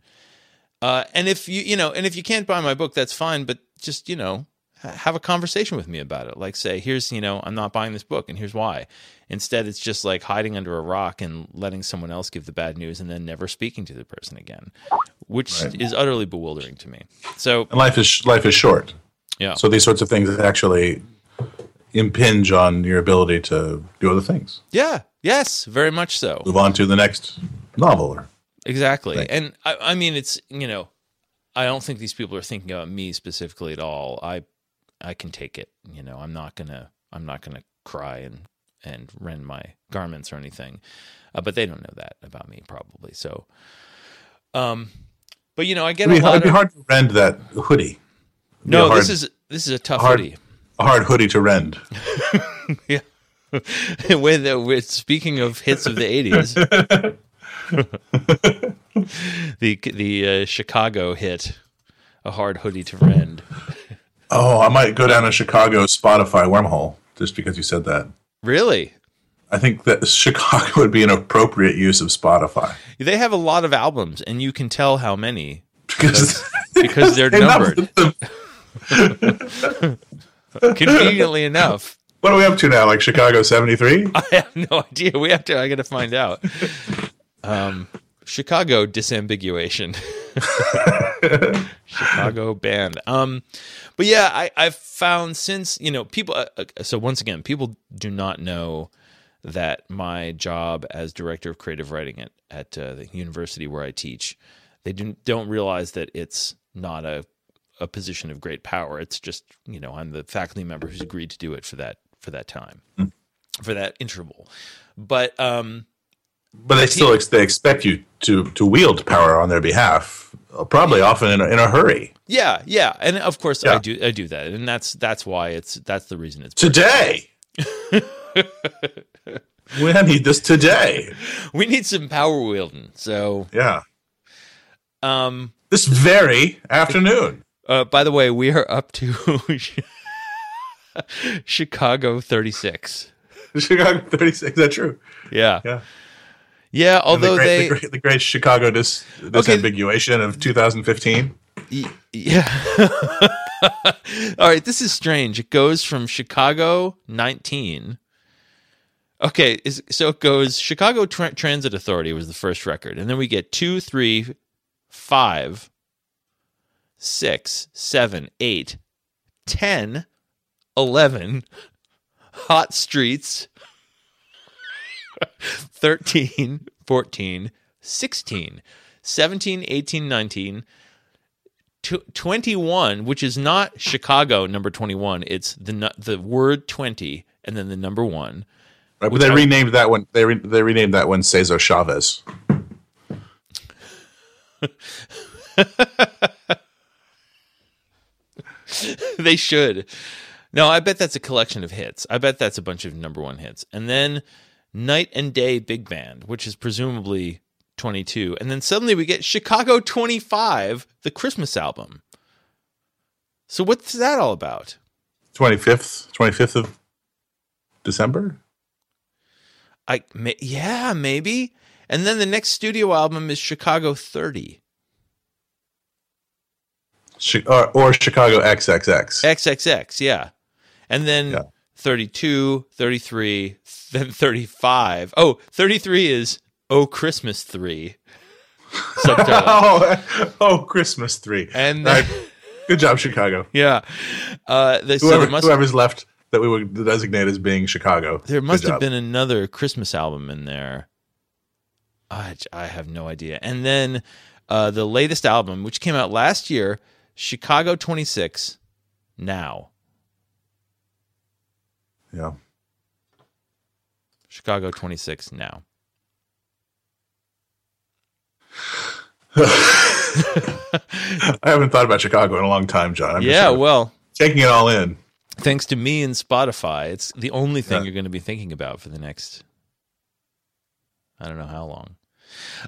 Uh, and if you you know, and if you can't buy my book, that's fine. But just you know, ha- have a conversation with me about it. Like say, here's you know, I'm not buying this book, and here's why. Instead, it's just like hiding under a rock and letting someone else give the bad news, and then never speaking to the person again, which Right. is utterly bewildering to me. So And life is life is short, yeah, so these sorts of things actually impinge on your ability to do other things. yeah, yes, very much so. Move on to the next novel. Or, Exactly. Right. And I, I mean, it's, you know, I don't think these people are thinking about me specifically at all. I, I can take it, you know, I'm not going to, I'm not to cry and, and rend my garments or anything. Uh, but they don't know that about me probably. So, um, but you know, I get it'd, a be, it'd be of, hard to rend that hoodie. It'd no, hard, this is, this is a tough hard- hoodie. a hard hoodie to rend. [laughs] Yeah. [laughs] with, with speaking of hits of the eighties, [laughs] [laughs] the the uh, Chicago hit, a hard hoodie to rend. Oh, I might go down a Chicago Spotify wormhole just because you said that. Really, I think that [laughs] Chicago would be an appropriate use of Spotify they have a lot of albums, and you can tell how many because because they're [laughs] numbered. Conveniently enough, what are we up to now? Like Chicago seventy three? I have no idea. We have to. I got to find out. Um, Chicago disambiguation. [laughs] Chicago band. Um, but yeah, I I've found since you know people. Uh, uh, so once again, people do not know that my job as director of creative writing at at uh, the university where I teach, they do, don't realize that it's not a a position of great power. It's just you know I'm the faculty member who's agreed to do it for that for that time, for that interval. But um, But they still ex- they expect you to to wield power on their behalf, uh, probably often in a, in a hurry. yeah, yeah, and of course I do I do that, and that's that's why it's that's the reason it's Today, [laughs] we need this today. we need some power wielding. So Yeah, um, this very afternoon. uh, by the way, we are up to [laughs] Chicago thirty six. Chicago thirty six. Is that true? Yeah, Yeah. Yeah. Although the great, they the great, the great Chicago dis, disambiguation of 2015. Yeah. [laughs] All right, this is strange. It goes from Chicago 19. Okay, is, so it goes Chicago Tra- Transit Authority was the first record, and then we get two, three, five, six, seven, eight, ten, eleven, [laughs] Hot Streets, 13, 14, 16, 17, 18, 19, 21, which is not Chicago number 21. It's the the word 20 and then the number 1. Right, but they I- renamed that one. They re, they renamed that one Cesar Chavez. [laughs] they should. No, I bet that's a collection of hits. I bet that's a bunch of number 1 hits. And then Night and Day Big Band, which is presumably 22. And then suddenly we get Chicago 25, the Christmas album. So what's that all about? Twenty fifth, twenty fifth of December. I may, yeah, maybe. And then the next studio album is Chicago 30. Or, or Chicago XXX. XXX, yeah. And then Yeah. 32, 33, then 35. Oh, 33 is Oh Christmas 3. [laughs] Oh, oh, Christmas three. and Right. Good job, Chicago. yeah. Uh the, Whoever, there must whoever's left that we would designate as being Chicago. there must have been another Christmas album in there. I I have no idea. And then uh the latest album which came out last year, Chicago 26 now. Yeah. Chicago 26 now. [laughs] I haven't thought about Chicago in a long time, John. I'm yeah, sort of well, taking it all in. thanks to me and Spotify, it's the only thing Yeah. you're going to be thinking about for the next I don't know how long.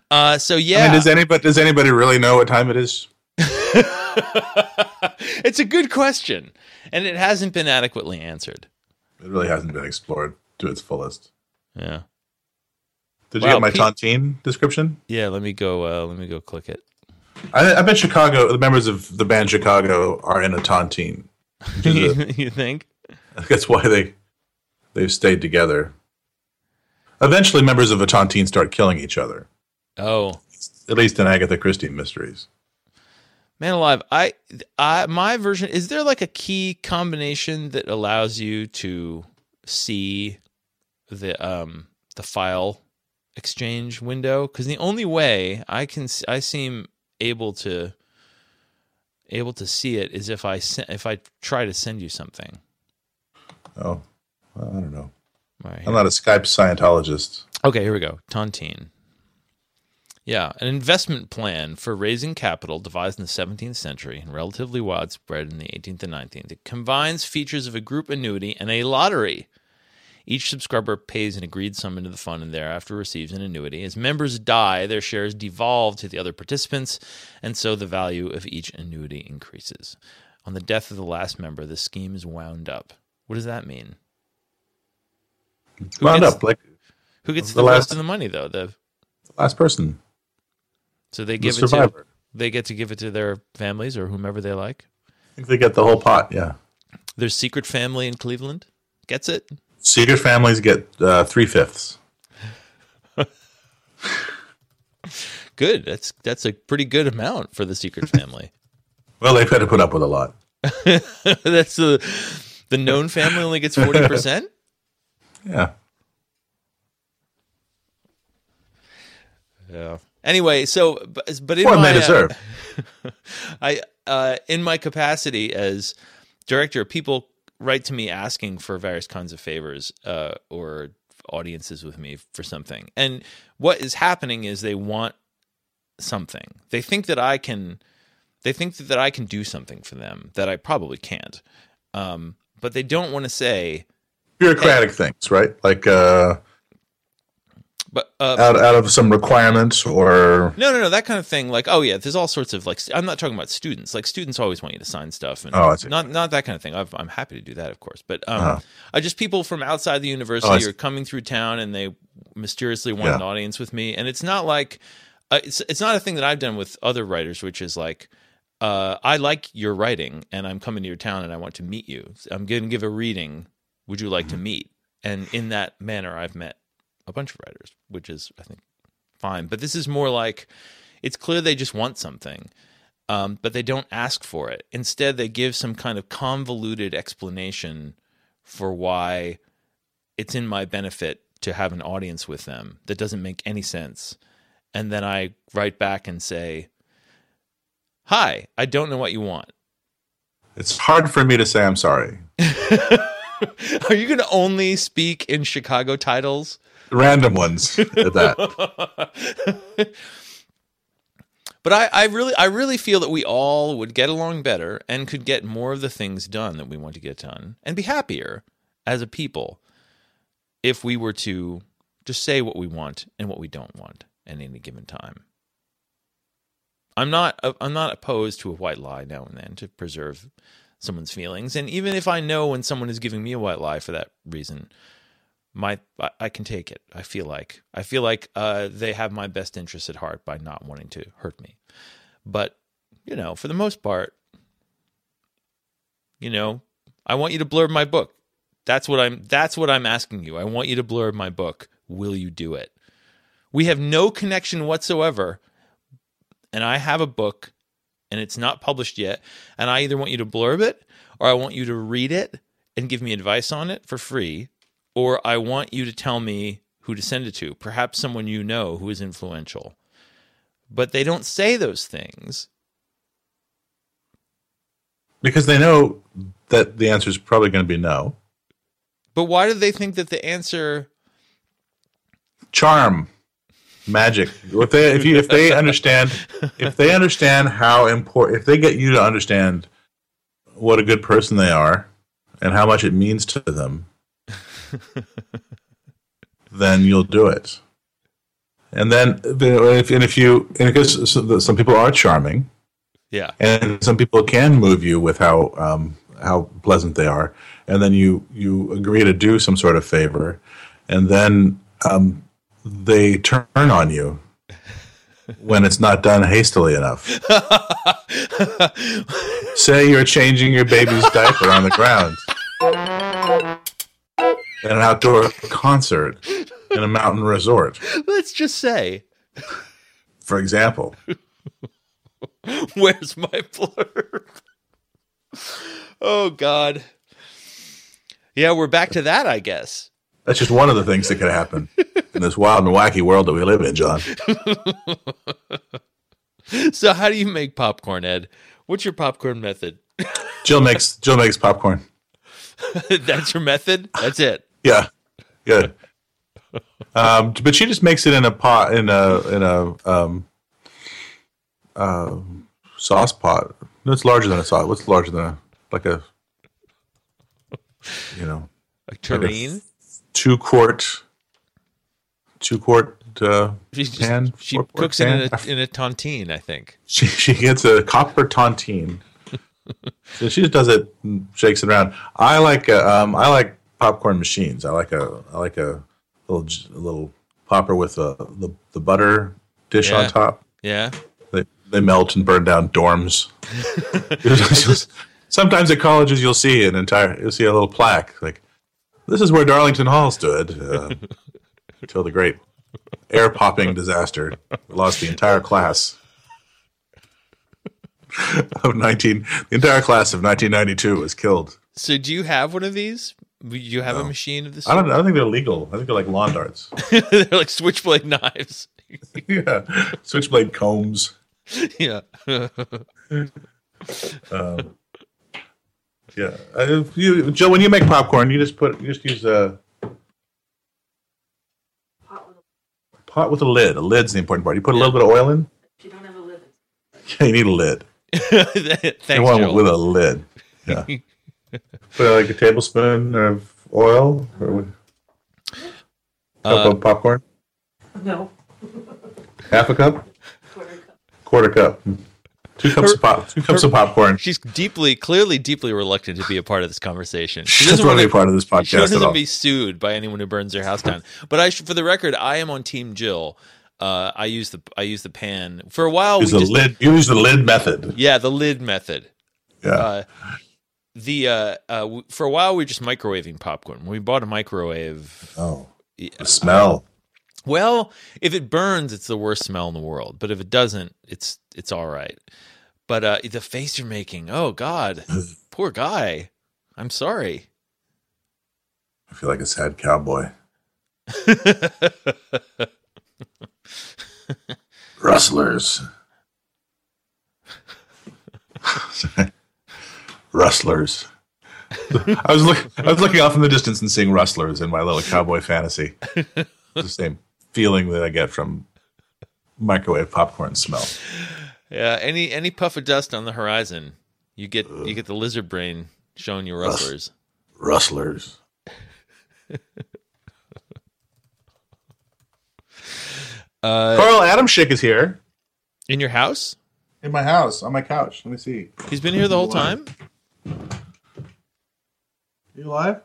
Uh so I yeah. mean, does anybody does anybody really know what time it is? [laughs] it's a good question and it hasn't been adequately answered. It really hasn't been explored to its fullest. Yeah. Did you get my Pete- tontine description? Yeah, let me go uh let me go click it. I, I bet Chicago, the members of the band Chicago, are in a tontine. [laughs] Which a- you think? [laughs] That's why they they've stayed together. Eventually, members of a tontine start killing each other. Oh, At least in Agatha Christie mysteries. Man alive, I, I, my version is there like a key combination that allows you to see the um the file exchange window? Because the only way I can I seem able to able to see it is if I if I try to send you something. Oh, well, I don't know. Right, I'm not a Skype Scientologist. Okay, here we go. Tontine. Yeah, an investment plan for raising capital devised in the 17th century and relatively widespread in the 18th and 19th. It combines features of a group annuity and a lottery. Each subscriber pays an agreed sum into the fund and thereafter receives an annuity. As members die, their shares devolve to the other participants, and so the value of each annuity increases. On the death of the last member, the scheme is wound up. What does that mean? Who Wound gets- up like Who gets The the, last- rest of the money, though? The the last person, So they the give it to they get to give it to their families or whomever they like. I think they get the whole pot. Yeah. Their secret family in Cleveland gets it. Secret families get uh, three fifths. [laughs] Good. That's that's a pretty good amount for the secret family. [laughs] Well, they've had to put up with a lot. [laughs] that's the the known family only gets forty percent. Yeah. Yeah. Anyway, so but, in my uh. [laughs] I uh, in my capacity as director, people write to me asking for various kinds of favors uh, or audiences with me for something. And what is happening is they want something. They think that I can. They think that I can do something for them that I probably can't. Um, but they don't want to say. Bureaucratic things, right? Like uh, But uh, out out of some requirements or No, no, no, that kind of thing. Like, oh yeah, there's all sorts of like. I'm not talking about students. Like, students always want you to sign stuff, and Oh, I not not that kind of thing. I've, I'm happy to do that, of course. But um, Uh-huh. I just people from outside the Oh, university see. are coming through town, and they mysteriously want Yeah. an audience with me. And it's not like uh, it's it's not a thing that I've done with other writers, which is like. Uh, I like your writing, and I'm coming to your town, and I want to meet you. I'm going to give a reading. Would you like to Mm-hmm. meet? And in that manner, I've met a bunch of writers, which is, I think, fine. But this is more like it's clear they just want something, um, but they don't ask for it. Instead, they give some kind of convoluted explanation for why it's in my benefit to have an audience with them that doesn't make any sense. And then I write back and say, Hi, I don't know what you want. It's hard for me to say I'm sorry. [laughs] Are you going to only speak in Chicago titles? Random ones [laughs] at that. But I, I really I really feel that we all would get along better and could get more of the things done that we want to get done and be happier as a people if we were to just say what we want and what we don't want at any given time. I'm not I'm not opposed to a white lie now and then to preserve someone's feelings and even if I know when someone is giving me a white lie for that reason my I, can take it. I feel like I feel like uh, they have my best interest at heart by not wanting to hurt me. But you know, for the most part, you know, I want you to blurb my book. That's what I'm. That's what I'm asking you. I want you to blurb my book. Will you do it? We have no connection whatsoever, and I have a book, and it's not published yet. And I either want you to blurb it, or I want you to read it and give me advice on it for free, or I want you to tell me who to send it to, perhaps someone you know who is influential. But they don't say those things. Because they know that the answer is probably going to be no. But why do they think that the answer charm magic if they if you if they understand if they understand how important if they get you to understand what a good person they are and how much it means to them [laughs] then you'll do it. And then, if, and if you, and because some people are charming, yeah, and some people can move you with how um, how pleasant they are, and then you you agree to do some sort of favor, and then um, they turn on you [laughs] when it's not done hastily enough. [laughs] Say you're changing your baby's diaper on the ground at an outdoor concert in a mountain resort. Let's just say, for example, [laughs] where's my blurb? Oh God. Yeah, we're back to that, I guess. That's just one of the things that could happen in this wild and wacky world that we live in, John. [laughs] so, how do you make popcorn, Ed? What's your popcorn method? Jill makes Jill makes popcorn. [laughs] That's your method. That's it. Yeah, good. Um, but she just makes it in a pot in a in a um, uh, sauce pot. No, it's larger than a sauce. What's larger than a like a you know a tureen? Like two quart, two quart uh, pan. She cooks it in a, in a tontine, I think. She she gets a copper tontine. [laughs] so she just does it, shakes it around. I like uh, um, I like popcorn machines. I like a I like a little a little popper with a, the the butter dish yeah. on top. Yeah. They they melt and burn down dorms. [laughs] Sometimes at colleges you'll see an entire you'll see a little plaque like this is where Darlington Hall stood uh, [laughs] until the great air popping disaster we lost the entire class of 19 the entire class of 1992 was killed. So do you have one of these? You have no. a machine of this? I don't. I don't think they're legal. I think they're like lawn darts. [laughs] they're like switchblade knives. [laughs] yeah, switchblade combs. Yeah. um, yeah. Uh, you, Joe, when you make popcorn, you just put you just use a pot with a lid. A lid's the important part. You put a little bit of oil in. If you don't have a lid, [laughs] yeah, you need a lid. Thanks, you want Joel. with a lid. Yeah. Put like a tablespoon of oil or a cup Uh, of popcorn. no. Half a cup. Quarter cup. Quarter cup. Two cups Her- of pop. Two cups her- of popcorn. She's deeply, clearly, deeply reluctant to be a part of this conversation. She doesn't want to be a part of this podcast. She doesn't at all. be sued by anyone who burns their house down. But I, for the record, I am on Team Jill. Uh, I use the I use the pan for a while. Use we the just, lid. Use the lid method. Yeah, the lid method. Yeah. Uh, the uh, uh, for a while we were just microwaving popcorn. We bought a microwave, oh, yeah, the smell. well, if it burns, it's the worst smell in the world. But if it doesn't, it's it's all right. But uh, the face you're making, oh God, [laughs] poor guy. I'm sorry. I feel like a sad cowboy. [laughs] Rustlers. [laughs] Rustlers. [laughs] I was look, I was looking off in the distance and seeing rustlers in my little cowboy fantasy. [laughs] It's the same feeling that I get from microwave popcorn smell. Yeah, any any puff of dust on the horizon, you get you get the lizard brain showing you rustlers. Rustlers. [laughs] Uh, Carl Adamshick is here in your house? in my house on my couch. Let me see. He's been here the whole time. You alive?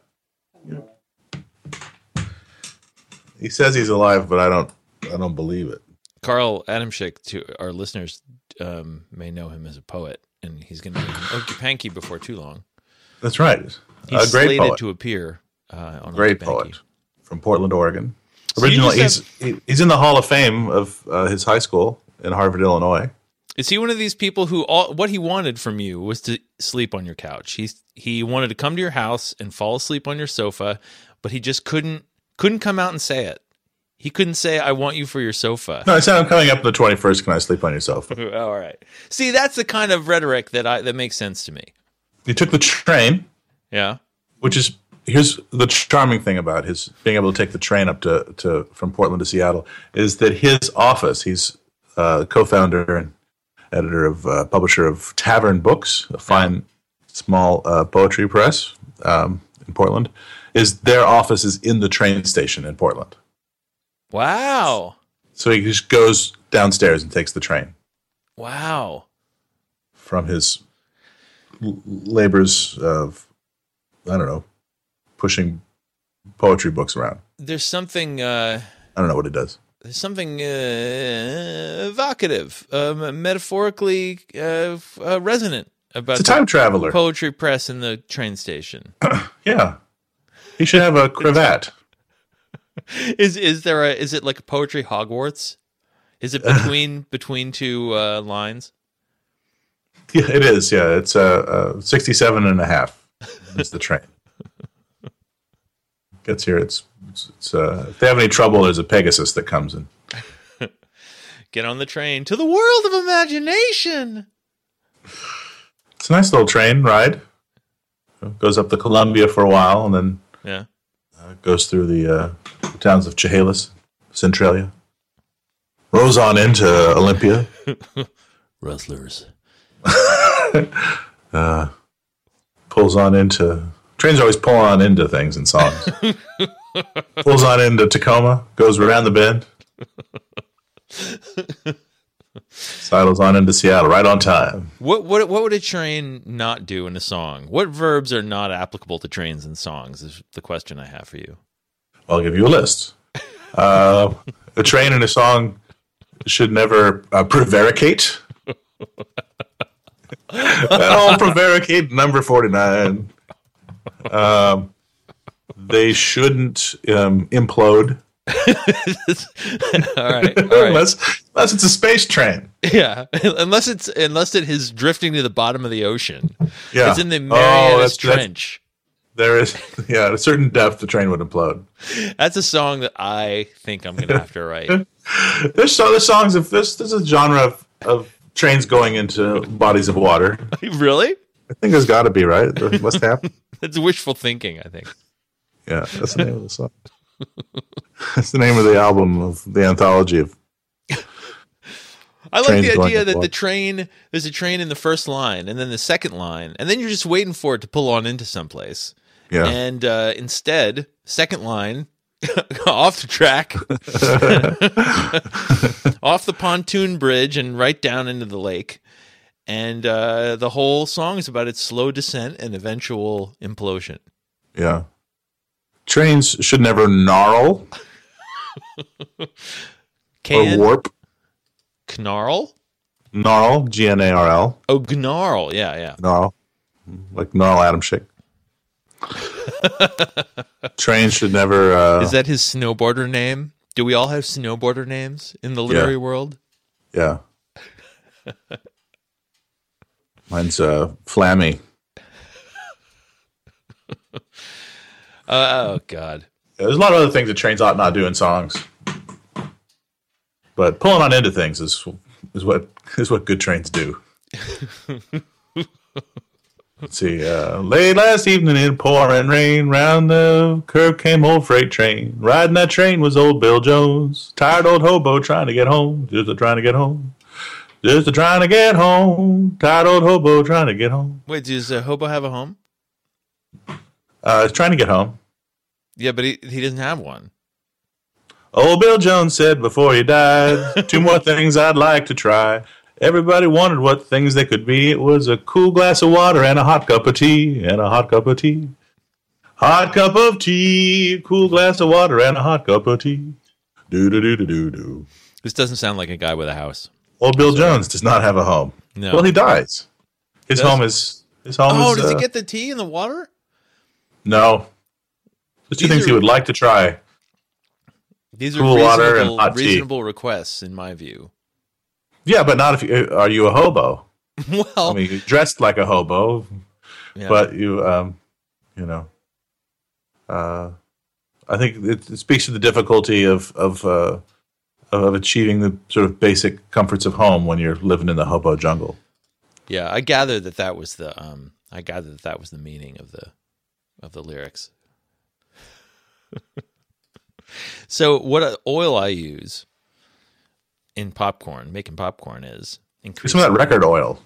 He says he's alive, but I don't. I don't believe it. Carl Adamshick, to our listeners, um, may know him as a poet, and he's going to be in Okey Panky before too long. That's right. He's a great slated poet. to appear uh, on great Okey poet from Portland, Oregon. So you Originally, just he's he, he's in the Hall of Fame of uh, his high school in Harvard, Illinois. Is he one of these people who all what he wanted from you was to sleep on your couch? He's he wanted to come to your house and fall asleep on your sofa, but he just couldn't couldn't come out and say it. He couldn't say I want you for your sofa. No, I said I'm coming up on the 21st. Can I sleep on your sofa? [laughs] all right. See, that's the kind of rhetoric that I that makes sense to me. He took the train, Yeah. which is here's the charming thing about his being able to take the train up to, to from Portland to Seattle is that his office. He's uh, co-founder and editor of uh, publisher of Tavern Books, a fine small uh, poetry press um, in Portland. Is their office is in the train station in Portland. Wow. So he just goes downstairs and takes the train Wow. from his labors of, I don't know, pushing poetry books around. There's something uh I don't know what it does. There's something uh, evocative, um, metaphorically uh, uh, resonant about a time traveler. poetry press in the train station. [clears throat] Yeah. He should have a cravat. [laughs] is is there a is it like a poetry Hogwarts? Is it [laughs] between between two uh, lines? Yeah, it is. Yeah. It's uh, uh, 67 and a half is the train. Gets here. It's, it's, it's uh, if they have any trouble, there's a Pegasus that comes in. [laughs] Get on the train to the world of imagination. It's a nice little train ride. Goes up the Columbia for a while and then Yeah. uh, goes through the uh, towns of Chehalis, Centralia, rolls on into Olympia, [laughs] Rustlers. [laughs] Uh, pulls on into trains always pull on into things in songs. [laughs] pulls on into Tacoma, goes around the bend, sidles on into Seattle, right on time. What what what would a train not do in a song? What verbs are not applicable to trains and songs? Is the question I have for you. I'll give you a list. Uh, a train in a song should never uh, prevaricate. [laughs] oh, prevaricate number 49. Um, they shouldn't um, implode [laughs] all right, all right. unless, unless it's a space train. yeah, [laughs] unless it's unless it is drifting to the bottom of the ocean. Yeah. It's in the Oh, Marianas that's- that's- Trench. There is, [laughs] yeah, at a certain depth, the train would implode. That's a song that I think I'm gonna have to write. There's so there's songs of this. There's a genre of, of trains going into bodies of water. really? I think there's got to be right. It must [laughs] happen. it's wishful thinking. I think. Yeah, that's the name of the song. [laughs] that's the name of the album of the anthology of. [laughs] I like the idea that the train there's a train in the first line and then the second line and then you're just waiting for it to pull on into someplace. Yeah, And uh, instead, second line off the track, off the pontoon bridge, and right down into the lake. And uh, the whole song is about its slow descent and eventual implosion. yeah. Trains should never gnarl [laughs] or warp. knarl? Gnarl, G N A R L, Oh, gnarl. Yeah, yeah. gnarl, like gnarl Adam Adamshick. [laughs] Trains should never. Uh, Is that his snowboarder name? Do we all have snowboarder names in the literary world? yeah. [laughs] Mine's uh, Flammy. [laughs] Oh, God. There's a lot of other things that trains ought not do in songs, but pulling on into things is is what is what good trains do. [laughs] Let's see. Uh, late last evening in pouring rain, round the curve came old freight train. Riding that train was old Bill Jones, tired old hobo trying to get home, just a trying to get home, just a trying to get home, tired old hobo trying to get home. Wait, does uh, Hobo have a home? Uh, he's trying to get home. Yeah, but he he doesn't have one. Old Bill Jones said before he died, two more [laughs] things I'd like to try. Everybody wondered what things they could be. It was a cool glass of water and a hot cup of tea, and a hot cup of tea. Hot cup of tea, cool glass of water and a hot cup of tea. Do do do do do do. This doesn't sound like a guy with a house. Old Bill Jones does not have a home. No. Well, he dies. His Does- home is his home oh, is. does uh, he get the tea in the water? no? There's two These things he would like to try. These are Cool water and reasonable, tea. reasonable requests, in my view. Yeah, but not if you are you a hobo. [laughs] well, I mean, you're dressed like a hobo, yeah. but you um you know uh i think it, it speaks to the difficulty of of uh of achieving the sort of basic comforts of home when you're living in the hobo jungle yeah, I gather that that was the um, I gather that that was the meaning of the of the lyrics. [laughs] so, what uh, oil I use in popcorn, making popcorn, is increase some of that record oil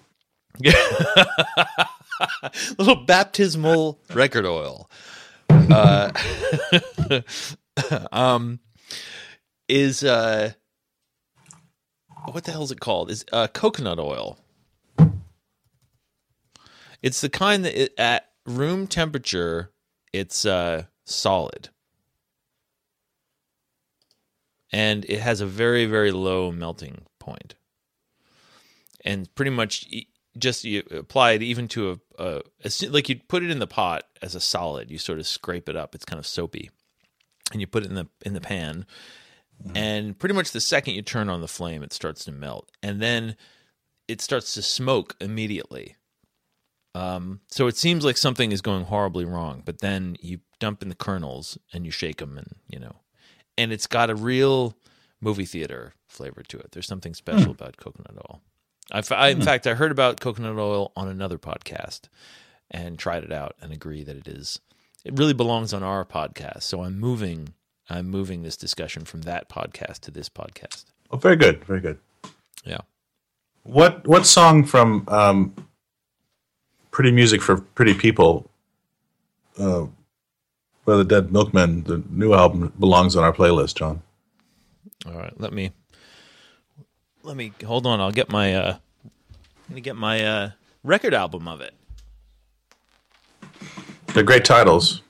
[laughs] little baptismal record oil. Uh, [laughs] um, is uh, what the hell is it called? Is uh, coconut oil. It's the kind that it, at room temperature, it's uh, solid, and it has a very very low melting point. and pretty much just you apply it even to a like you'd put it in the pot as a solid. You sort of scrape it up. It's kind of soapy, and you put it in the in the pan, Mm-hmm. and pretty much the second you turn on the flame, it starts to melt, and then it starts to smoke immediately. Um, so it seems like something is going horribly wrong, but then you dump in the kernels and you shake them, and you know, and it's got a real movie theater flavor to it. There's something special hmm. about coconut oil. I, I- in hmm. fact, I heard about coconut oil on another podcast and tried it out and agree that it is. It really belongs on our podcast. So I'm moving. I'm moving this discussion from that podcast to this podcast. oh very good very good Yeah. what what song from um pretty music for pretty people uh by the dead milkmen the new album belongs on our playlist john All right. Let me. Let me hold on. I'll get my. uh Let me get my uh record album of it. they're great titles.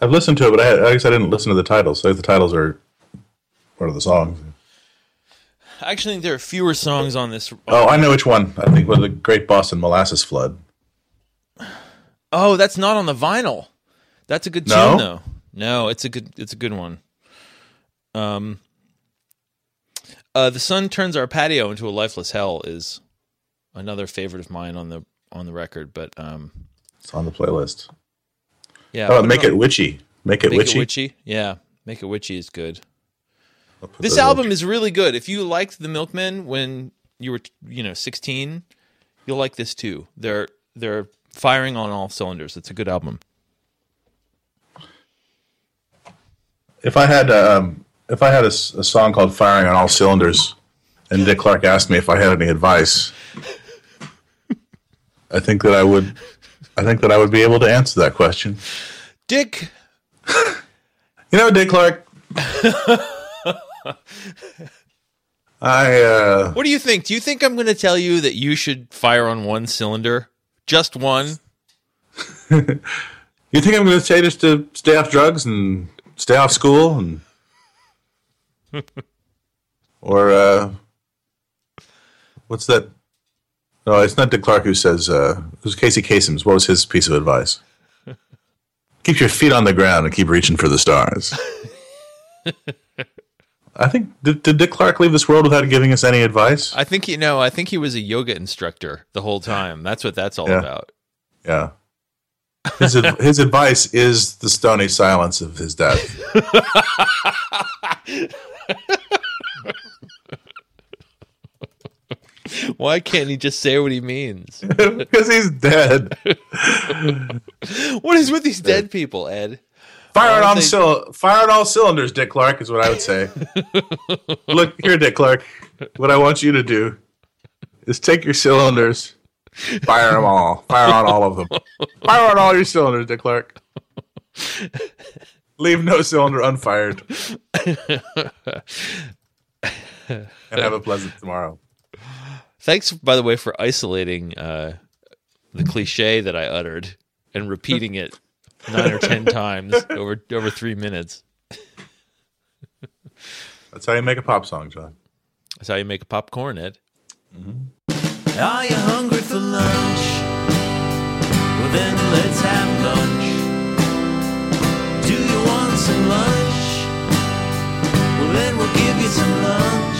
I've listened to it but i, I guess i didn't listen to the titles so the titles are part of the songs I actually think there are fewer songs on this. Oh, I know which one. I think one of the Great Boston Molasses Flood. Oh, that's not on the vinyl. That's a good No? tune though. No, it's a good it's a good one. Um uh The Sun Turns Our Patio into a Lifeless Hell is another favorite of mine on the on the record, but um It's on the playlist. Yeah. Put Make It Witchy? Make It Make Witchy. It Witchy. Yeah. Make It Witchy is good. This up. album is really good. If you liked The Milkmen when you were, you know, 16, you'll like this too. They're they're firing on all cylinders. It's a good album. If I had um, if I had a, a song called "Firing on All Cylinders," and Dick Clark asked me if I had any advice, [laughs] I think that I would. I think that I would be able to answer that question. Dick, [laughs] You know, Dick Clark. [laughs] I uh, what do you think? Do you think I'm going to tell you that you should fire on one cylinder? Just one? [laughs] you think I'm going to say just to stay off drugs and stay off school and or uh, what's that? No, it's not Dick Clark who says. Uh, it was Casey Kasem's. What was his piece of advice? [laughs] keep your feet on the ground and keep reaching for the stars. [laughs] I think did, did Dick Clark leave this world without giving us any advice? I think you know, I think he was a yoga instructor the whole time. That's what that's all Yeah. about. Yeah. His his advice is the stony silence of his death. [laughs] [laughs] Why can't he just say what he means? [laughs] because he's dead. [laughs] What is with these dead people, Ed? Fire on they- cyl- fire on all cylinders, Dick Clark is what I would say. Look here, Dick Clark. What I want you to do is take your cylinders, fire them all, fire on all of them, fire on all your cylinders, Dick Clark. Leave no cylinder unfired, and have a pleasant tomorrow. Thanks, by the way, for isolating uh, the cliche that I uttered and repeating it nine or ten [laughs] times over over three minutes. That's how you make a pop song, John. That's how you make a popcorn, Ed. Are you hungry for lunch? Well, then let's have lunch. Do you want some lunch? Well, then we'll give you some lunch.